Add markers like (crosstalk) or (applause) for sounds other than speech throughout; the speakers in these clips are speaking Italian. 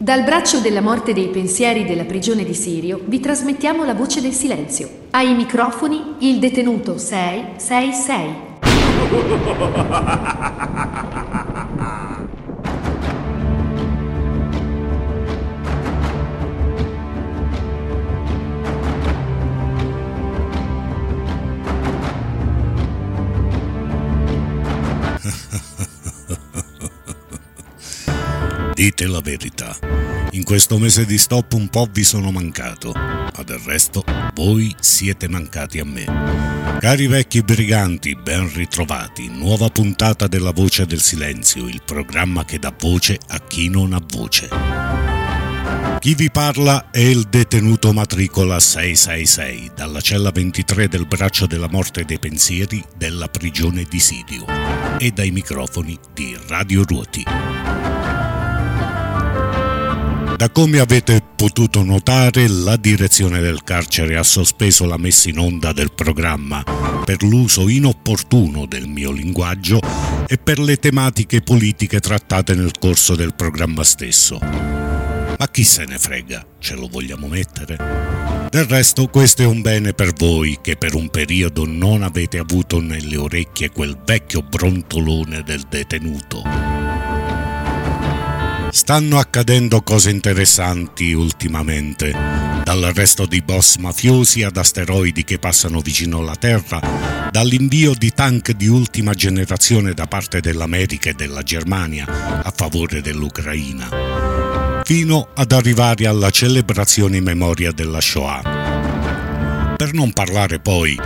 Dal braccio della morte dei pensieri della prigione di Sirio vi trasmettiamo la voce del silenzio. Ai microfoni il detenuto 666. (laughs) Dite la verità. In questo mese di stop un po' vi sono mancato, ma del resto voi siete mancati a me. Cari vecchi briganti, ben ritrovati. Nuova puntata della Voce del Silenzio, il programma che dà voce a chi non ha voce. Chi vi parla è il detenuto matricola 666 dalla cella 23 del braccio della morte dei pensieri della prigione di Sirio e dai microfoni di Radio Ruoti. Da come avete potuto notare, la direzione del carcere ha sospeso la messa in onda del programma per l'uso inopportuno del mio linguaggio e per le tematiche politiche trattate nel corso del programma stesso. Ma chi se ne frega, ce lo vogliamo mettere? Del resto questo è un bene per voi che per un periodo non avete avuto nelle orecchie quel vecchio brontolone del detenuto. Stanno accadendo cose interessanti ultimamente, dall'arresto di boss mafiosi ad asteroidi che passano vicino alla Terra, dall'invio di tank di ultima generazione da parte dell'America e della Germania a favore dell'Ucraina, fino ad arrivare alla celebrazione in memoria della Shoah. Per non parlare poi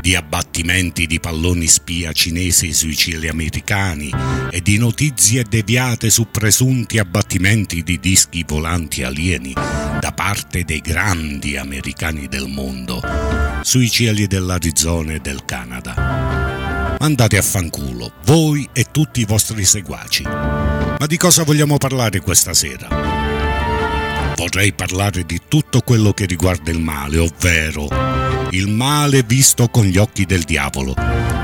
di abbattimenti di palloni spia cinesi sui cieli americani e di notizie deviate su presunti abbattimenti di dischi volanti alieni da parte dei grandi americani del mondo sui cieli dell'Arizona e del Canada. Andate a fanculo, voi e tutti i vostri seguaci. Ma di cosa vogliamo parlare questa sera? Vorrei parlare di tutto quello che riguarda il male, ovvero il male visto con gli occhi del diavolo.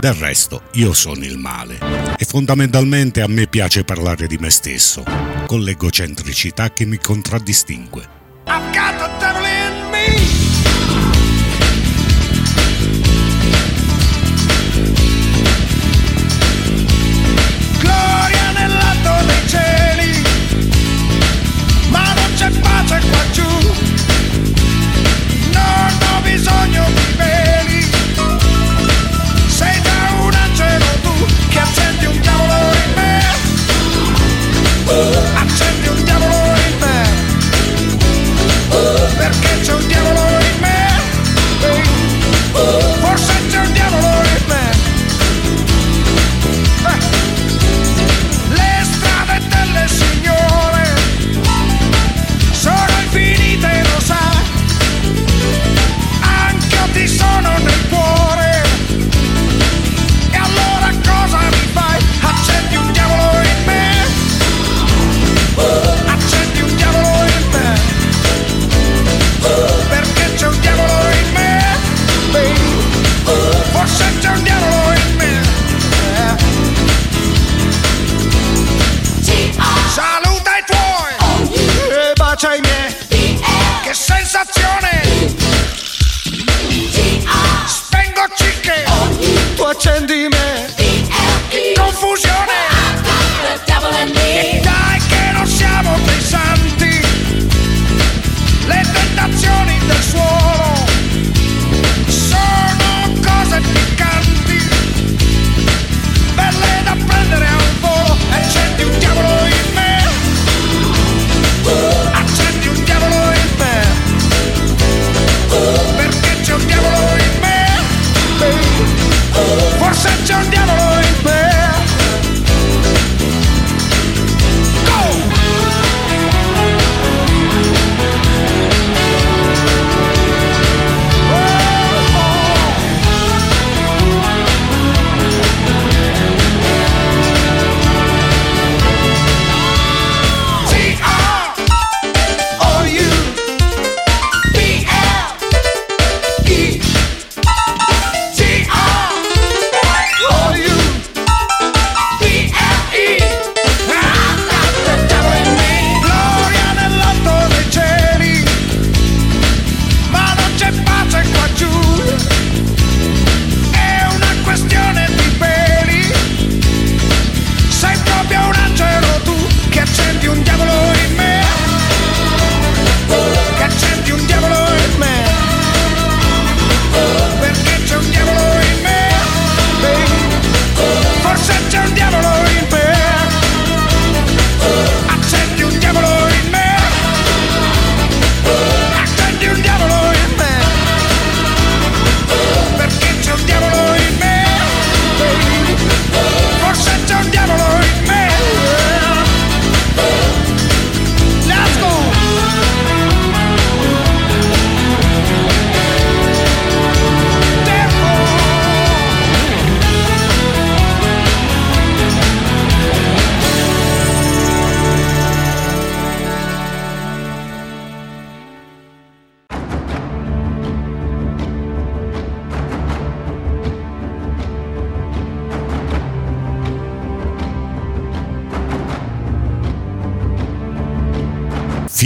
Del resto, io sono il male. E fondamentalmente a me piace parlare di me stesso, con l'egocentricità che mi contraddistingue. I've got the devil in accendime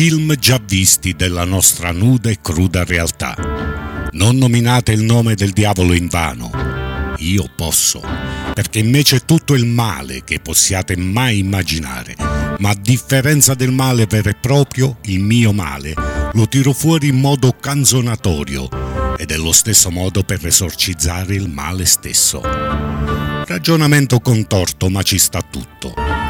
Film già visti della nostra nuda e cruda realtà. Non nominate il nome del diavolo in vano. Io posso, perché invece tutto il male che possiate mai immaginare, ma a differenza del male vero e proprio, il mio male, lo tiro fuori in modo canzonatorio ed è lo stesso modo per esorcizzare il male stesso. Ragionamento contorto, ma ci sta tutto.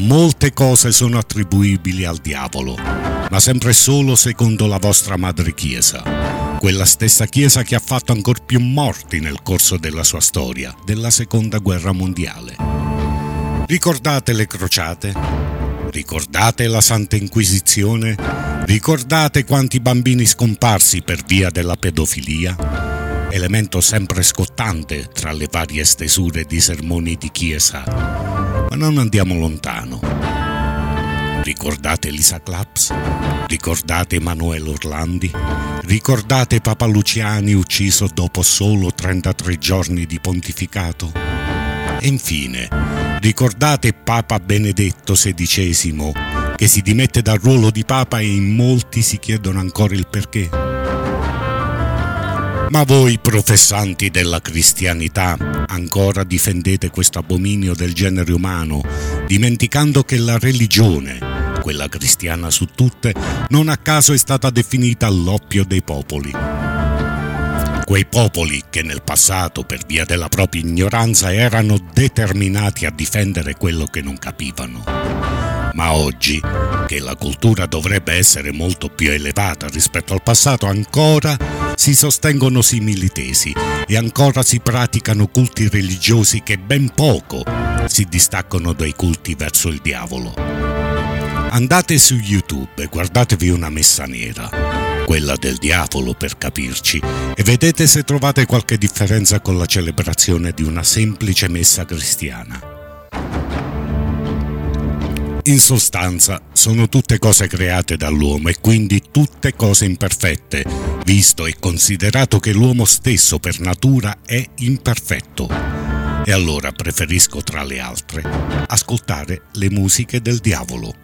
Molte cose sono attribuibili al diavolo, ma sempre solo secondo la vostra madre Chiesa, quella stessa Chiesa che ha fatto ancora più morti nel corso della sua storia, della Seconda Guerra Mondiale. Ricordate le crociate? Ricordate la Santa Inquisizione? Ricordate quanti bambini scomparsi per via della pedofilia? Elemento sempre scottante tra le varie stesure di sermoni di chiesa ma non andiamo lontano. Ricordate Lisa Claps? Ricordate Emanuele Orlandi? Ricordate Papa Luciani ucciso dopo solo 33 giorni di pontificato? E infine, ricordate Papa Benedetto XVI che si dimette dal ruolo di Papa e in molti si chiedono ancora il perché? Ma voi professanti della cristianità ancora difendete questo abominio del genere umano, dimenticando che la religione, quella cristiana su tutte, non a caso è stata definita l'oppio dei popoli. Quei popoli che nel passato, per via della propria ignoranza, erano determinati a difendere quello che non capivano ma oggi, che la cultura dovrebbe essere molto più elevata rispetto al passato, ancora si sostengono simili tesi e ancora si praticano culti religiosi che ben poco si distaccano dai culti verso il diavolo. Andate su YouTube e guardatevi una messa nera, quella del diavolo per capirci, e vedete se trovate qualche differenza con la celebrazione di una semplice messa cristiana. In sostanza, sono tutte cose create dall'uomo e quindi tutte cose imperfette, visto e considerato che l'uomo stesso per natura è imperfetto. E allora preferisco, tra le altre, ascoltare le musiche del diavolo.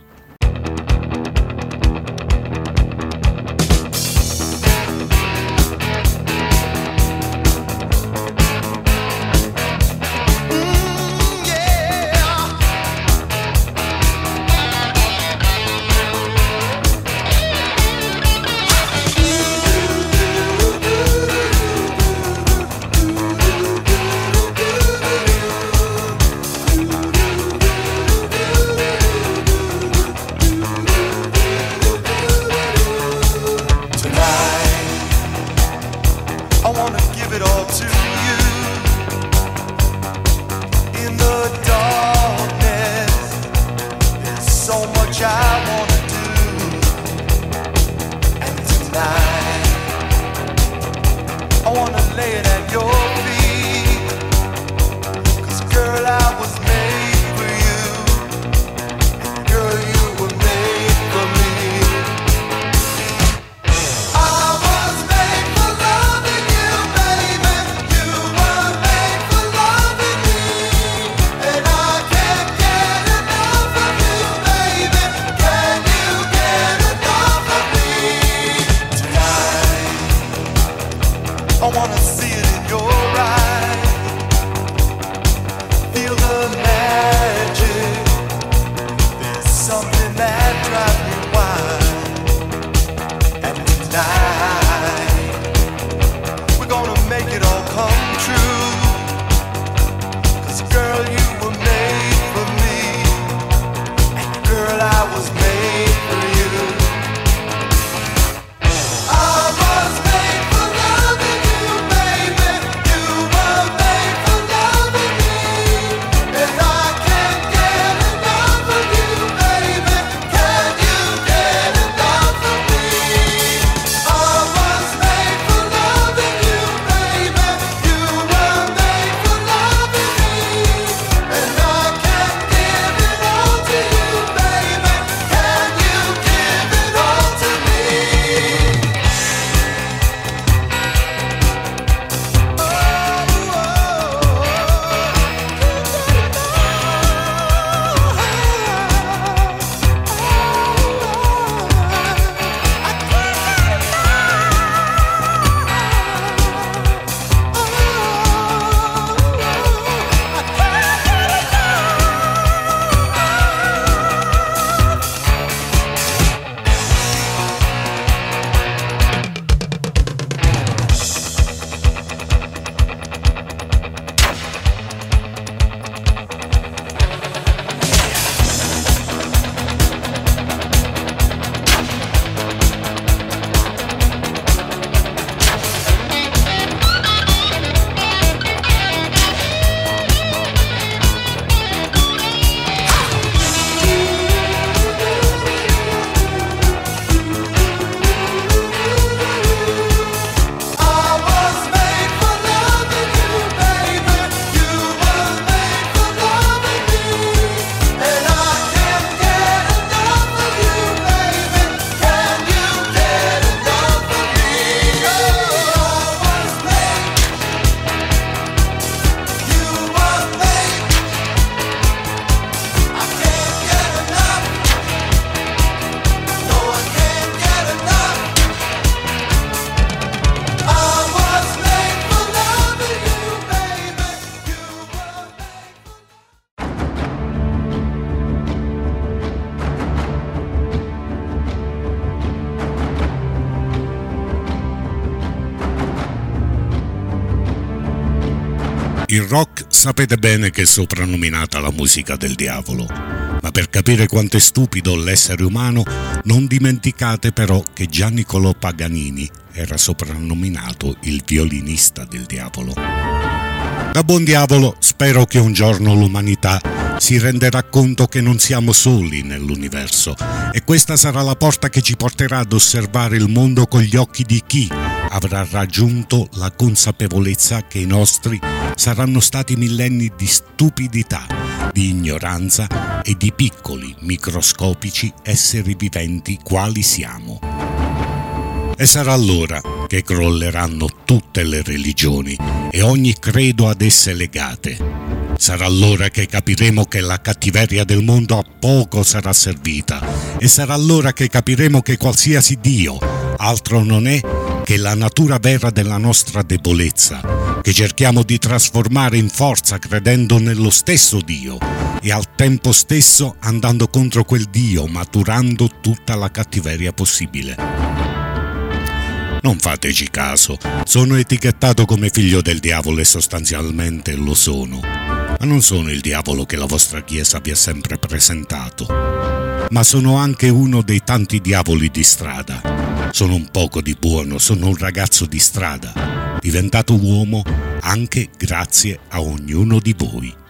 Il rock sapete bene che è soprannominata la musica del diavolo, ma per capire quanto è stupido l'essere umano non dimenticate però che Giannicolo Paganini era soprannominato il violinista del diavolo. Da buon diavolo spero che un giorno l'umanità si renderà conto che non siamo soli nell'universo e questa sarà la porta che ci porterà ad osservare il mondo con gli occhi di chi avrà raggiunto la consapevolezza che i nostri saranno stati millenni di stupidità, di ignoranza e di piccoli, microscopici esseri viventi quali siamo. E sarà allora che crolleranno tutte le religioni e ogni credo ad esse legate. Sarà allora che capiremo che la cattiveria del mondo a poco sarà servita e sarà allora che capiremo che qualsiasi Dio altro non è che la natura vera della nostra debolezza, che cerchiamo di trasformare in forza credendo nello stesso Dio e al tempo stesso andando contro quel Dio, maturando tutta la cattiveria possibile. Non fateci caso, sono etichettato come figlio del diavolo e sostanzialmente lo sono, ma non sono il diavolo che la vostra Chiesa vi ha sempre presentato ma sono anche uno dei tanti diavoli di strada. Sono un poco di buono, sono un ragazzo di strada, diventato uomo anche grazie a ognuno di voi.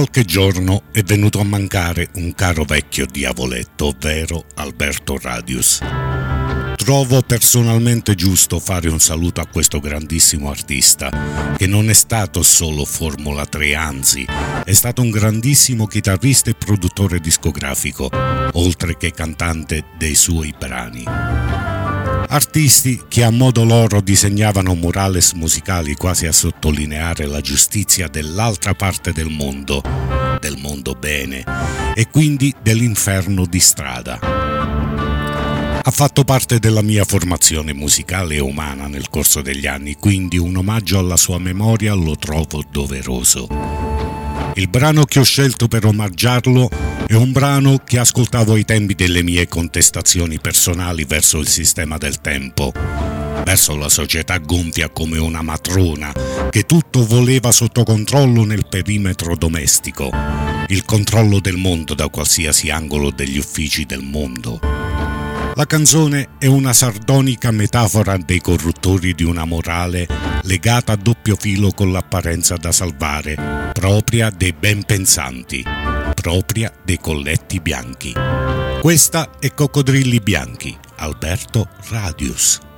Qualche giorno è venuto a mancare un caro vecchio diavoletto, ovvero Alberto Radius. Trovo personalmente giusto fare un saluto a questo grandissimo artista, che non è stato solo Formula 3, anzi, è stato un grandissimo chitarrista e produttore discografico, oltre che cantante dei suoi brani. Artisti che a modo loro disegnavano murales musicali quasi a sottolineare la giustizia dell'altra parte del mondo, del mondo bene, e quindi dell'inferno di strada ha fatto parte della mia formazione musicale e umana nel corso degli anni, quindi un omaggio alla sua memoria lo trovo doveroso. Il brano che ho scelto per omaggiarlo è un brano che ascoltavo ai tempi delle mie contestazioni personali verso il sistema del tempo, verso la società gonfia come una matrona che tutto voleva sotto controllo nel perimetro domestico, il controllo del mondo da qualsiasi angolo degli uffici del mondo. La canzone è una sardonica metafora dei corruttori di una morale legata a doppio filo con l'apparenza da salvare, propria dei ben pensanti, propria dei colletti bianchi. Questa è Coccodrilli Bianchi, Alberto Radius.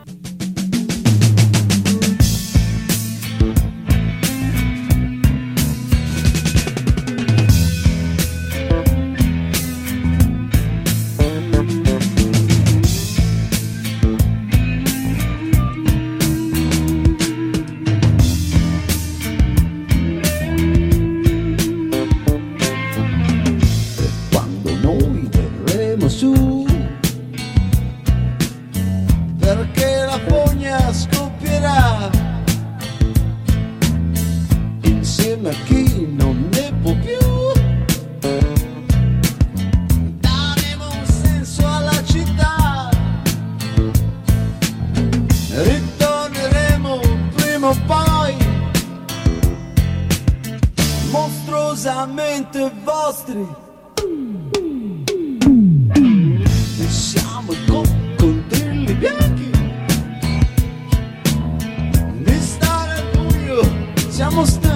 Poi mostruosamente vostri. Siamo con coccodrilli bianchi. Di stare al buio siamo stati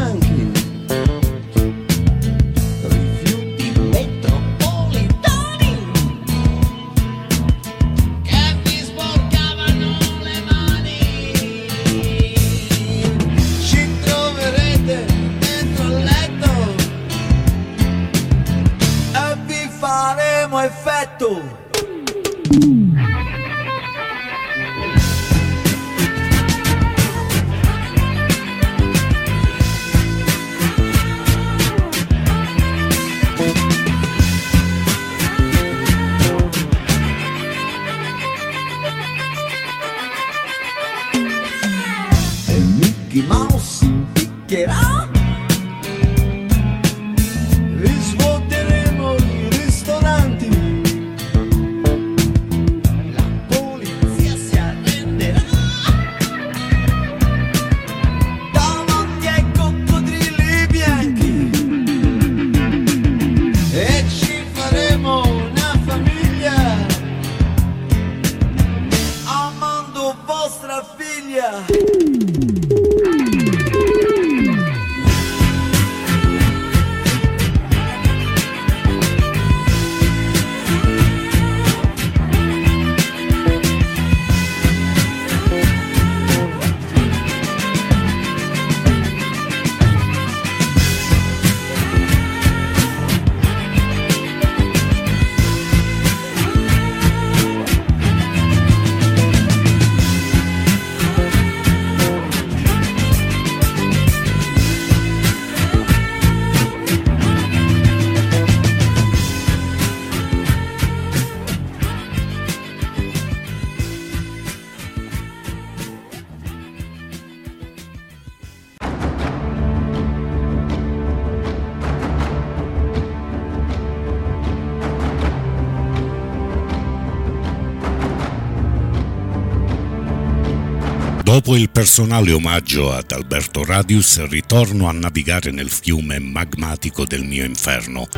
Dopo il personale omaggio ad Alberto Radius, ritorno a navigare nel fiume magmatico del mio inferno,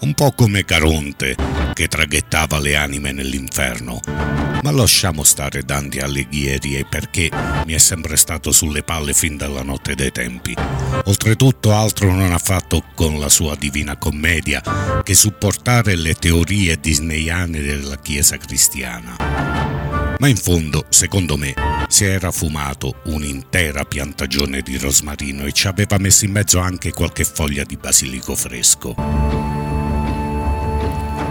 un po' come Caronte che traghettava le anime nell'inferno. Ma lasciamo stare Dante Alighieri perché mi è sempre stato sulle palle fin dalla notte dei tempi. Oltretutto altro non ha fatto con la sua divina commedia che supportare le teorie disneyane della Chiesa cristiana. Ma in fondo, secondo me, si era fumato un'intera piantagione di rosmarino e ci aveva messo in mezzo anche qualche foglia di basilico fresco.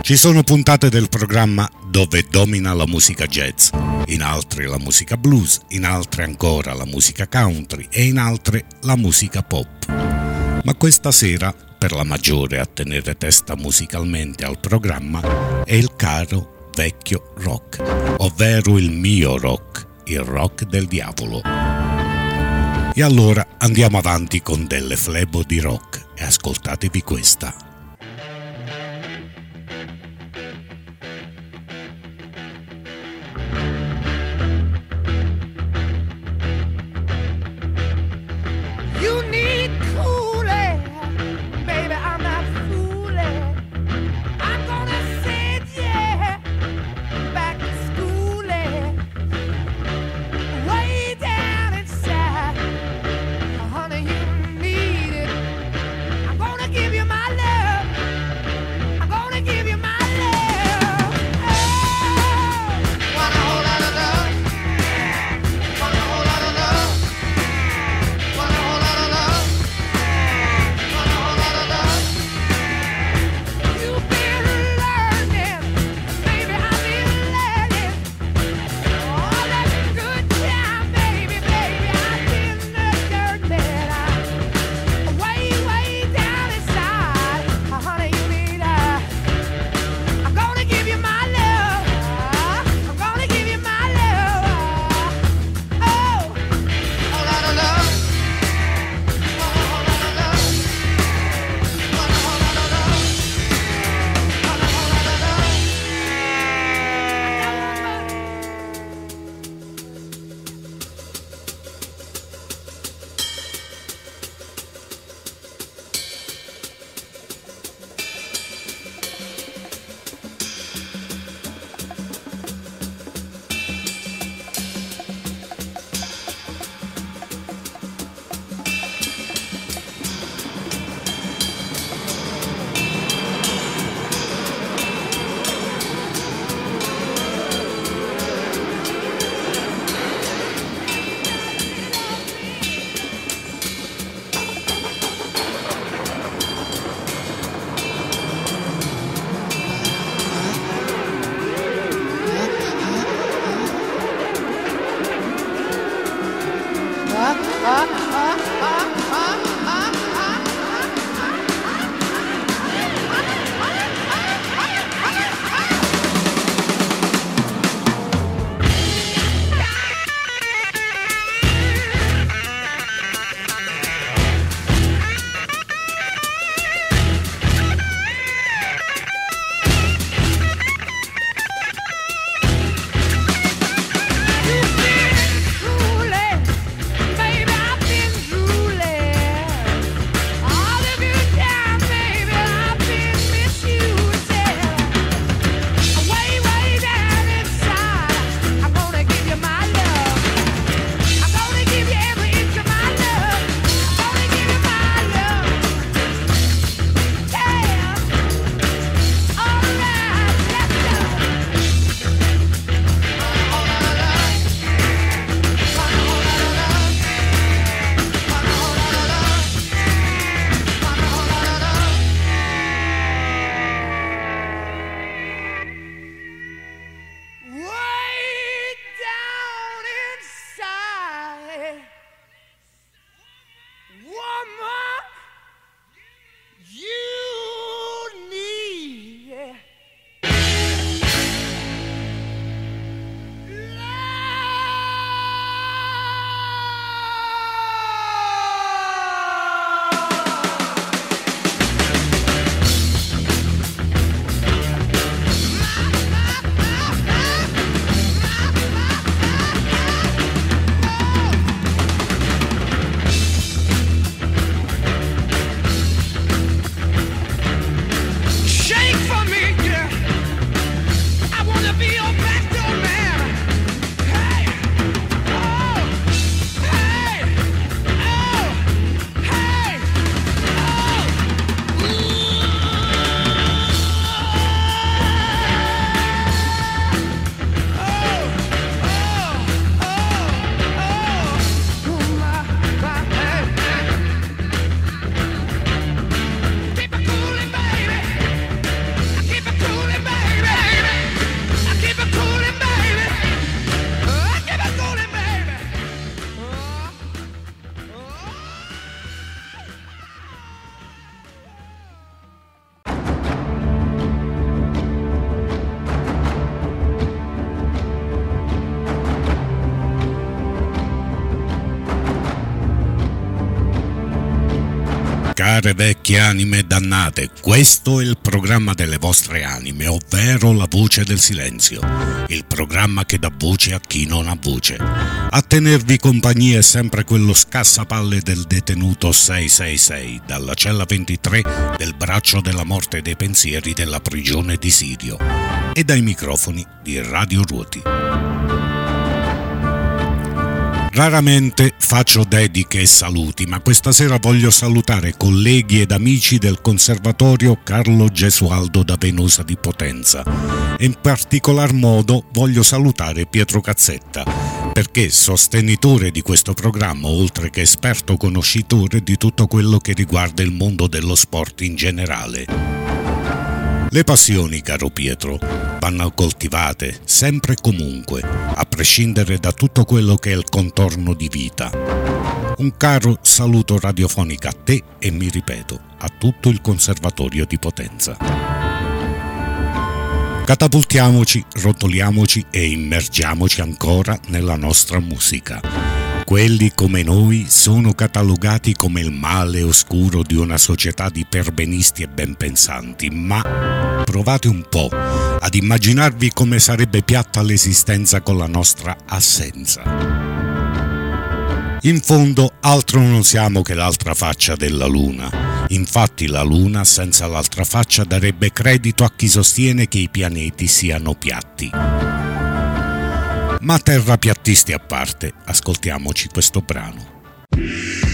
Ci sono puntate del programma dove domina la musica jazz, in altre la musica blues, in altre ancora la musica country e in altre la musica pop. Ma questa sera, per la maggiore a tenere testa musicalmente al programma, è il caro vecchio rock, ovvero il mio rock, il rock del diavolo. E allora andiamo avanti con delle flebo di rock e ascoltatevi questa. Care vecchie anime dannate, questo è il programma delle vostre anime, ovvero la voce del silenzio, il programma che dà voce a chi non ha voce. A tenervi compagnia è sempre quello scassapalle del detenuto 666, dalla cella 23 del braccio della morte dei pensieri della prigione di Sirio, e dai microfoni di Radio Ruoti. Raramente faccio dediche e saluti, ma questa sera voglio salutare colleghi ed amici del Conservatorio Carlo Gesualdo da Venosa di Potenza e in particolar modo voglio salutare Pietro Cazzetta, perché sostenitore di questo programma, oltre che esperto conoscitore di tutto quello che riguarda il mondo dello sport in generale. Le passioni, caro Pietro, vanno coltivate sempre e comunque, a prescindere da tutto quello che è il contorno di vita. Un caro saluto radiofonico a te e mi ripeto, a tutto il Conservatorio di Potenza. Catapultiamoci, rotoliamoci e immergiamoci ancora nella nostra musica. Quelli come noi sono catalogati come il male oscuro di una società di perbenisti e benpensanti, ma provate un po' ad immaginarvi come sarebbe piatta l'esistenza con la nostra assenza. In fondo altro non siamo che l'altra faccia della Luna. Infatti la Luna senza l'altra faccia darebbe credito a chi sostiene che i pianeti siano piatti. Ma terrapiattisti a parte, ascoltiamoci questo brano.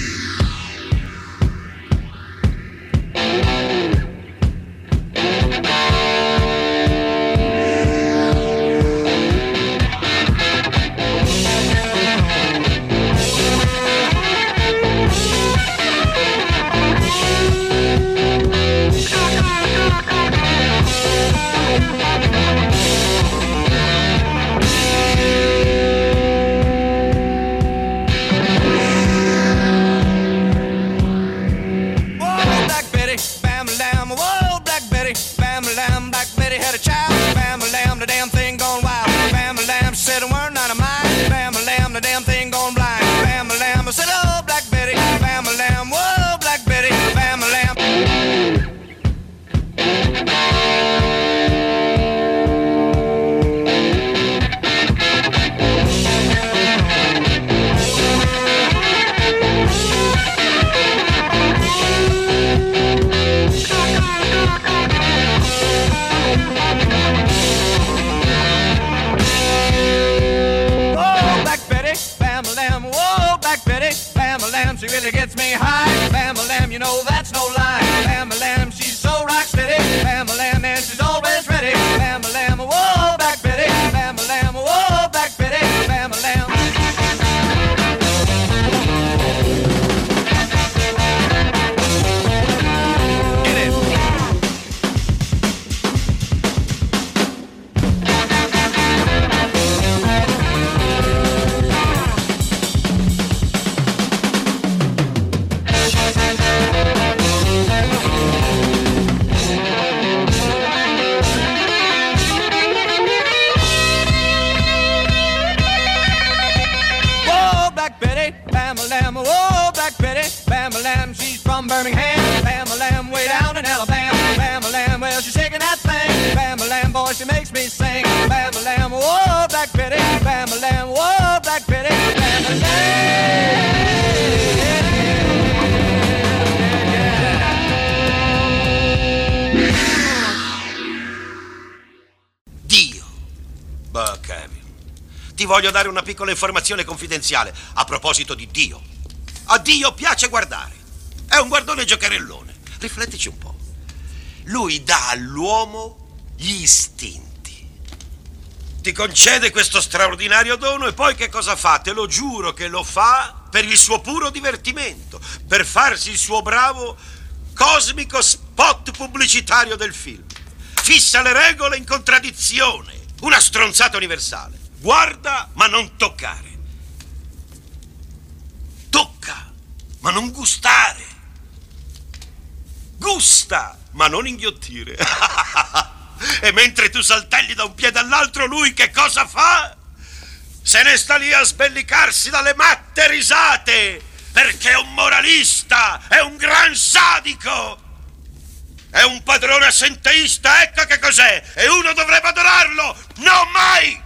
You know that. Voglio dare una piccola informazione confidenziale a proposito di Dio. A Dio piace guardare. È un guardone giocherellone. Riflettici un po'. Lui dà all'uomo gli istinti. Ti concede questo straordinario dono e poi che cosa fa? Te lo giuro che lo fa per il suo puro divertimento, per farsi il suo bravo cosmico spot pubblicitario del film. Fissa le regole in contraddizione. Una stronzata universale. Guarda, ma non toccare. Tocca, ma non gustare. Gusta, ma non inghiottire. (laughs) e mentre tu saltelli da un piede all'altro, lui che cosa fa? Se ne sta lì a sbellicarsi dalle matte risate. perché è un moralista, è un gran sadico. È un padrone assenteista, ecco che cos'è. E uno dovrebbe adorarlo, non mai!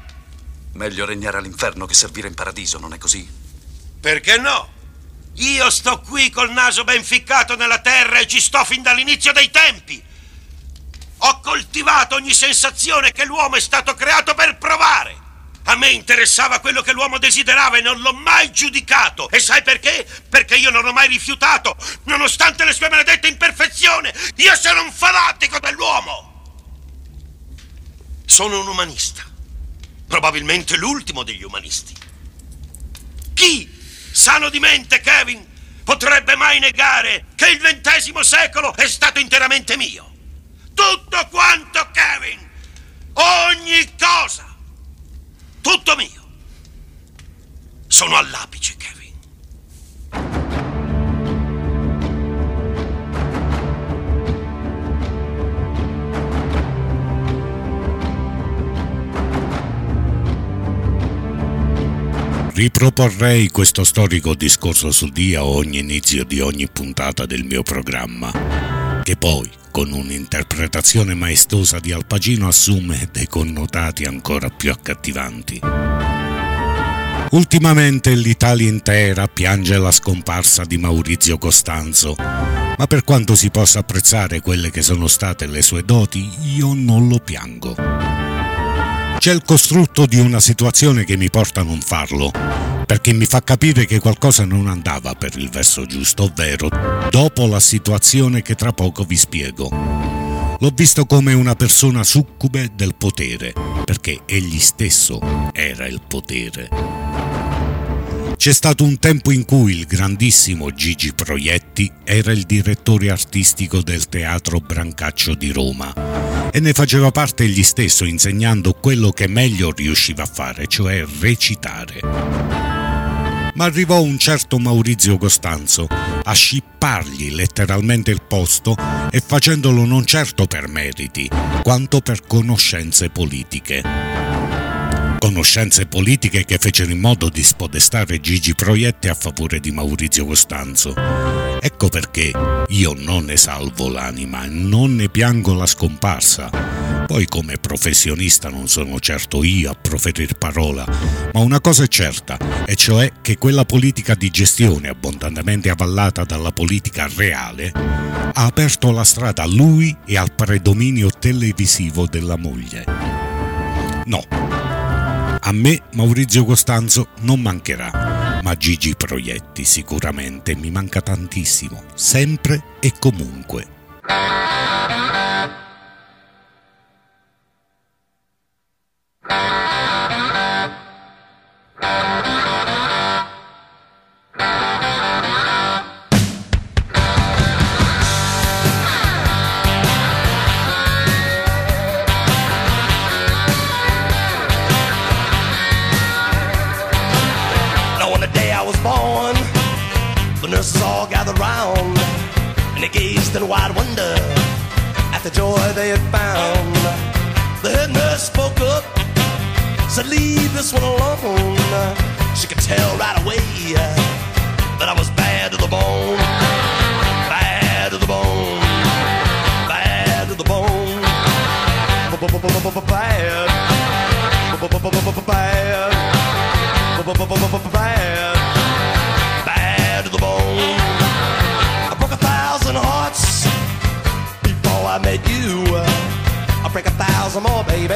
Meglio regnare all'inferno che servire in paradiso, non è così? Perché no? Io sto qui col naso ben ficcato nella terra e ci sto fin dall'inizio dei tempi. Ho coltivato ogni sensazione che l'uomo è stato creato per provare. A me interessava quello che l'uomo desiderava e non l'ho mai giudicato. E sai perché? Perché io non ho mai rifiutato, nonostante le sue maledette imperfezioni. Io sono un fanatico dell'uomo. Sono un umanista. Probabilmente l'ultimo degli umanisti. Chi, sano di mente, Kevin, potrebbe mai negare che il XX secolo è stato interamente mio? Tutto quanto, Kevin! Ogni cosa! Tutto mio. Sono all'apice, Kevin. Riproporrei questo storico discorso sul dia a ogni inizio di ogni puntata del mio programma, che poi, con un'interpretazione maestosa di Al Pacino, assume dei connotati ancora più accattivanti. Ultimamente l'Italia intera piange la scomparsa di Maurizio Costanzo, ma per quanto si possa apprezzare quelle che sono state le sue doti, io non lo piango. C'è il costrutto di una situazione che mi porta a non farlo, perché mi fa capire che qualcosa non andava per il verso giusto, ovvero dopo la situazione che tra poco vi spiego. L'ho visto come una persona succube del potere, perché egli stesso era il potere. C'è stato un tempo in cui il grandissimo Gigi Proietti era il direttore artistico del Teatro Brancaccio di Roma e ne faceva parte egli stesso insegnando quello che meglio riusciva a fare, cioè recitare. Ma arrivò un certo Maurizio Costanzo a scippargli letteralmente il posto e facendolo non certo per meriti, quanto per conoscenze politiche conoscenze politiche che fecero in modo di spodestare Gigi Proietti a favore di Maurizio Costanzo. Ecco perché io non ne salvo l'anima e non ne piango la scomparsa. Poi come professionista non sono certo io a proferire parola, ma una cosa è certa, e cioè che quella politica di gestione abbondantemente avallata dalla politica reale ha aperto la strada a lui e al predominio televisivo della moglie. No, a me Maurizio Costanzo non mancherà, ma Gigi Proietti sicuramente mi manca tantissimo, sempre e comunque. This alone. She could tell right away that I was bad to the bone. Bad to the bone. Bad to the bone. Bad. Bad. Bad. To the bone. I met you. I'll break a thousand more, baby,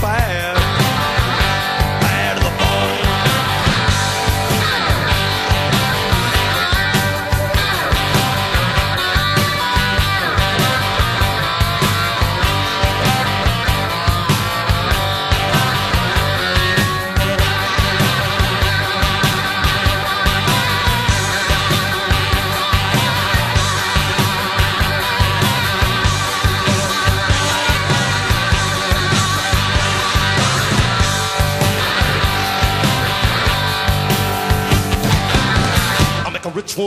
bad,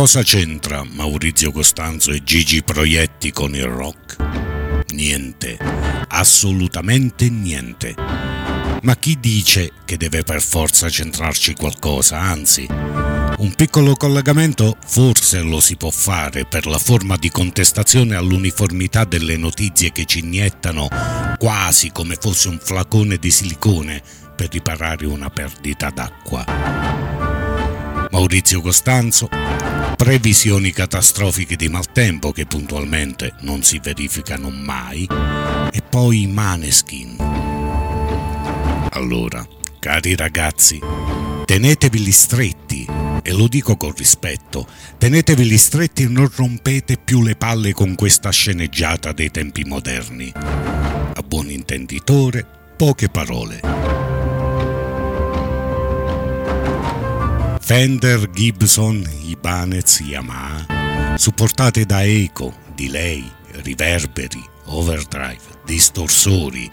Cosa c'entra Maurizio Costanzo e Gigi Proietti con il rock? Niente, assolutamente niente. Ma chi dice che deve per forza centrarci qualcosa? Anzi, un piccolo collegamento forse lo si può fare per la forma di contestazione all'uniformità delle notizie che ci iniettano quasi come fosse un flacone di silicone per riparare una perdita d'acqua. Maurizio Costanzo, previsioni catastrofiche di maltempo che puntualmente non si verificano mai, e poi Maneskin. Allora, cari ragazzi, teneteveli stretti, e lo dico con rispetto, teneteveli stretti e non rompete più le palle con questa sceneggiata dei tempi moderni. A buon intenditore, poche parole. Fender, Gibson, Ibanez, Yamaha, supportate da eco, delay, riverberi, overdrive, distorsori.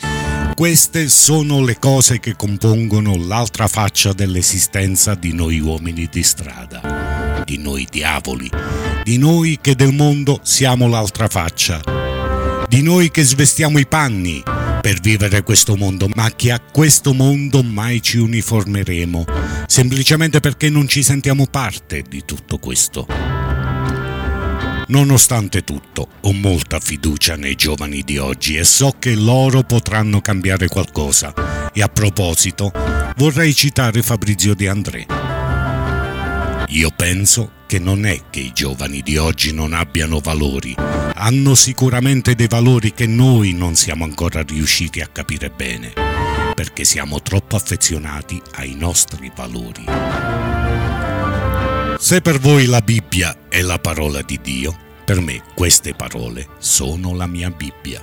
Queste sono le cose che compongono l'altra faccia dell'esistenza di noi uomini di strada, di noi diavoli, di noi che del mondo siamo l'altra faccia, di noi che svestiamo i panni per vivere questo mondo, ma che a questo mondo mai ci uniformeremo, semplicemente perché non ci sentiamo parte di tutto questo. Nonostante tutto, ho molta fiducia nei giovani di oggi e so che loro potranno cambiare qualcosa. E a proposito, vorrei citare Fabrizio De André. Io penso che non è che i giovani di oggi non abbiano valori, hanno sicuramente dei valori che noi non siamo ancora riusciti a capire bene. perché siamo troppo affezionati ai nostri valori. Se per voi la Bibbia è la parola di Dio, per me queste parole sono la mia Bibbia.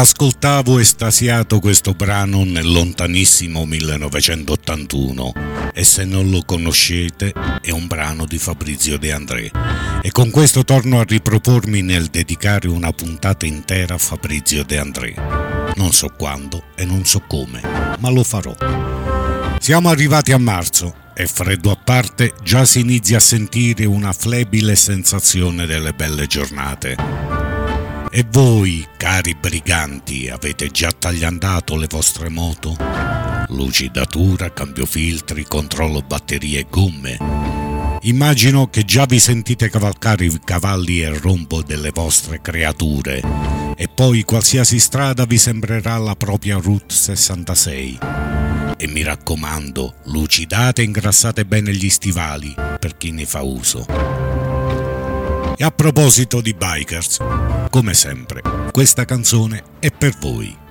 Ascoltavo estasiato questo brano nel lontanissimo 1981 e se non lo conoscete è un brano di Fabrizio De André e con questo torno a ripropormi nel dedicare una puntata intera a Fabrizio De André. Non so quando e non so come, ma lo farò. Siamo arrivati a marzo e freddo a parte già si inizia a sentire una flebile sensazione delle belle giornate. E voi, cari briganti, avete già tagliandato le vostre moto? Lucidatura, cambio filtri, controllo batterie e gomme. Immagino che già vi sentite cavalcare i cavalli e il rombo delle vostre creature. E poi qualsiasi strada vi sembrerà la propria Route 66. E mi raccomando, lucidate e ingrassate bene gli stivali per chi ne fa uso. E a proposito di bikers, come sempre, questa canzone è per voi.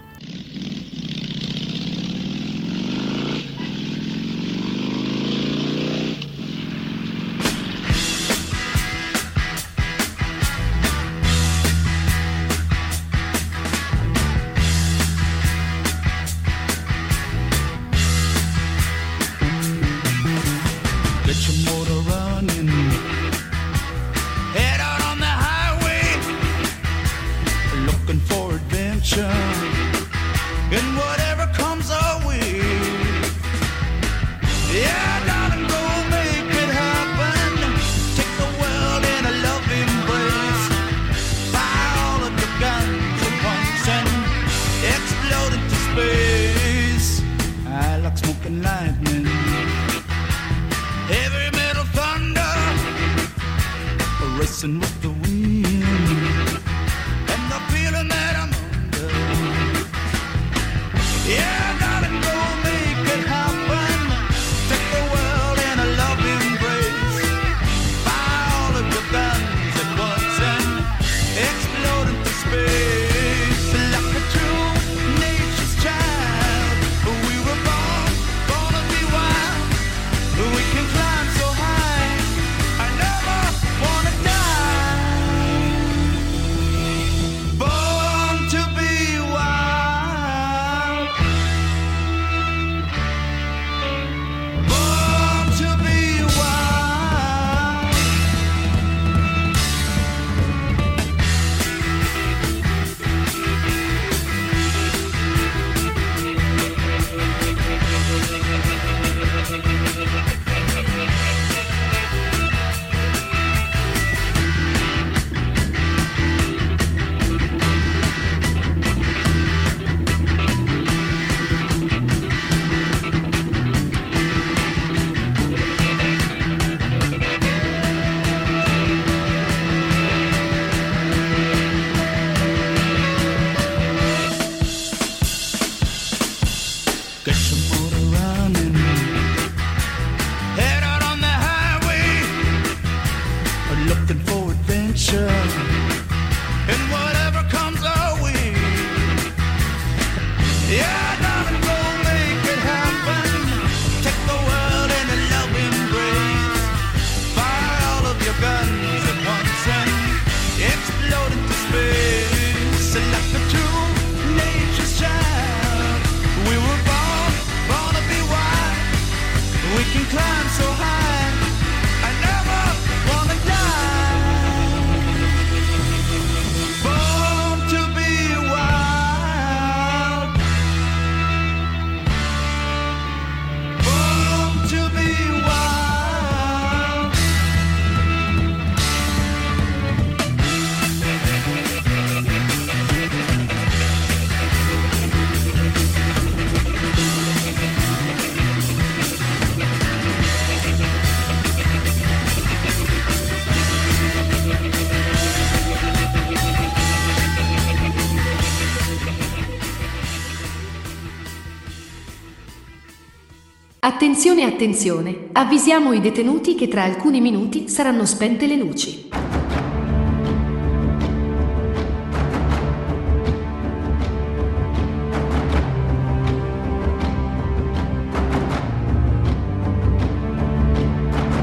Attenzione, attenzione, avvisiamo i detenuti che tra alcuni minuti saranno spente le luci.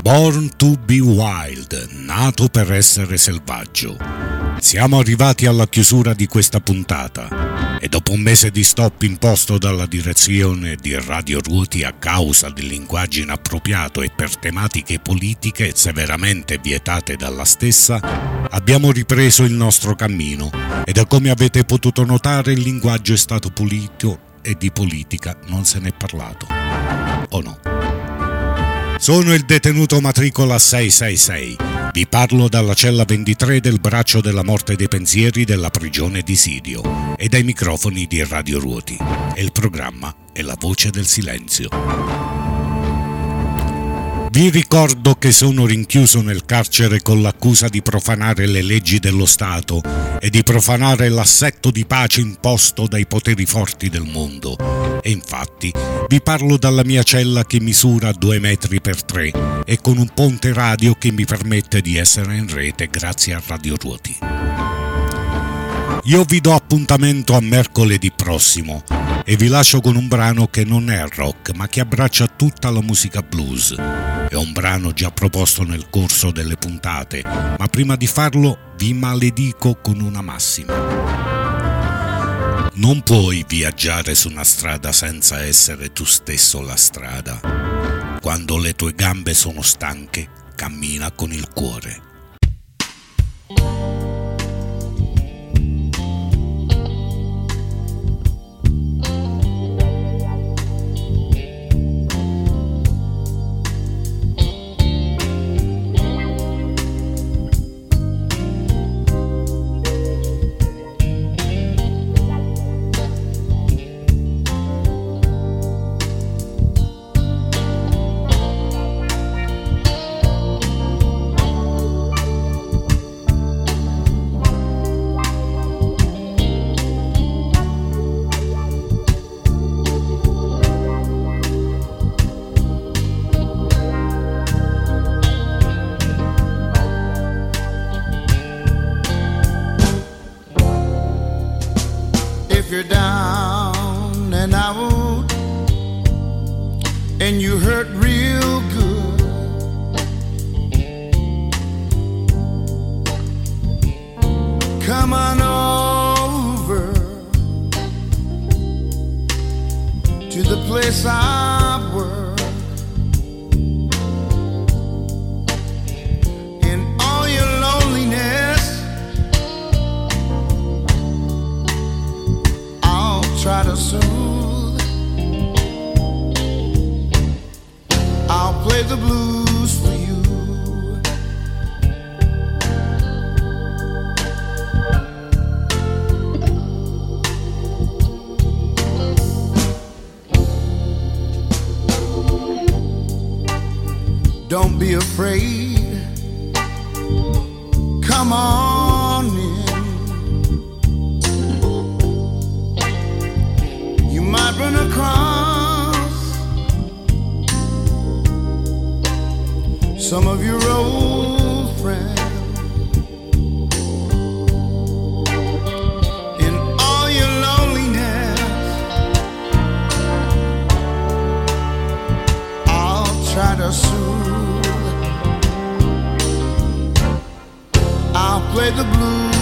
Born to be Wild, nato per essere selvaggio. Siamo arrivati alla chiusura di questa puntata. E dopo un mese di stop imposto dalla direzione di Radio Ruoti a causa del linguaggio inappropriato e per tematiche politiche severamente vietate dalla stessa, abbiamo ripreso il nostro cammino e da come avete potuto notare il linguaggio è stato pulito e di politica non se n'è parlato. O no? Sono il detenuto matricola 666. Vi parlo dalla cella 23 del braccio della morte dei pensieri della prigione di Sidio e dai microfoni di Radio Ruoti. E il programma è la voce del silenzio. Vi ricordo che sono rinchiuso nel carcere con l'accusa di profanare le leggi dello Stato e di profanare l'assetto di pace imposto dai poteri forti del mondo. E infatti vi parlo dalla mia cella che misura 2 metri per 3 e con un ponte radio che mi permette di essere in rete grazie a Radio Ruoti. Io vi do appuntamento a mercoledì prossimo e vi lascio con un brano che non è rock ma che abbraccia tutta la musica blues. È un brano già proposto nel corso delle puntate, ma prima di farlo vi maledico con una massima. Non puoi viaggiare su una strada senza essere tu stesso la strada. Quando le tue gambe sono stanche, cammina con il cuore. some of your old friends. In all your loneliness, I'll try to soothe. I'll play the blues.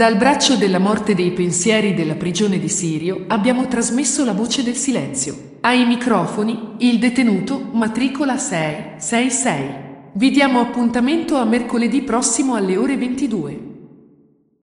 Dal braccio della morte dei pensieri della prigione di Sirio abbiamo trasmesso la voce del silenzio. Ai microfoni il detenuto matricola 666. Vi diamo appuntamento a mercoledì prossimo alle ore 22.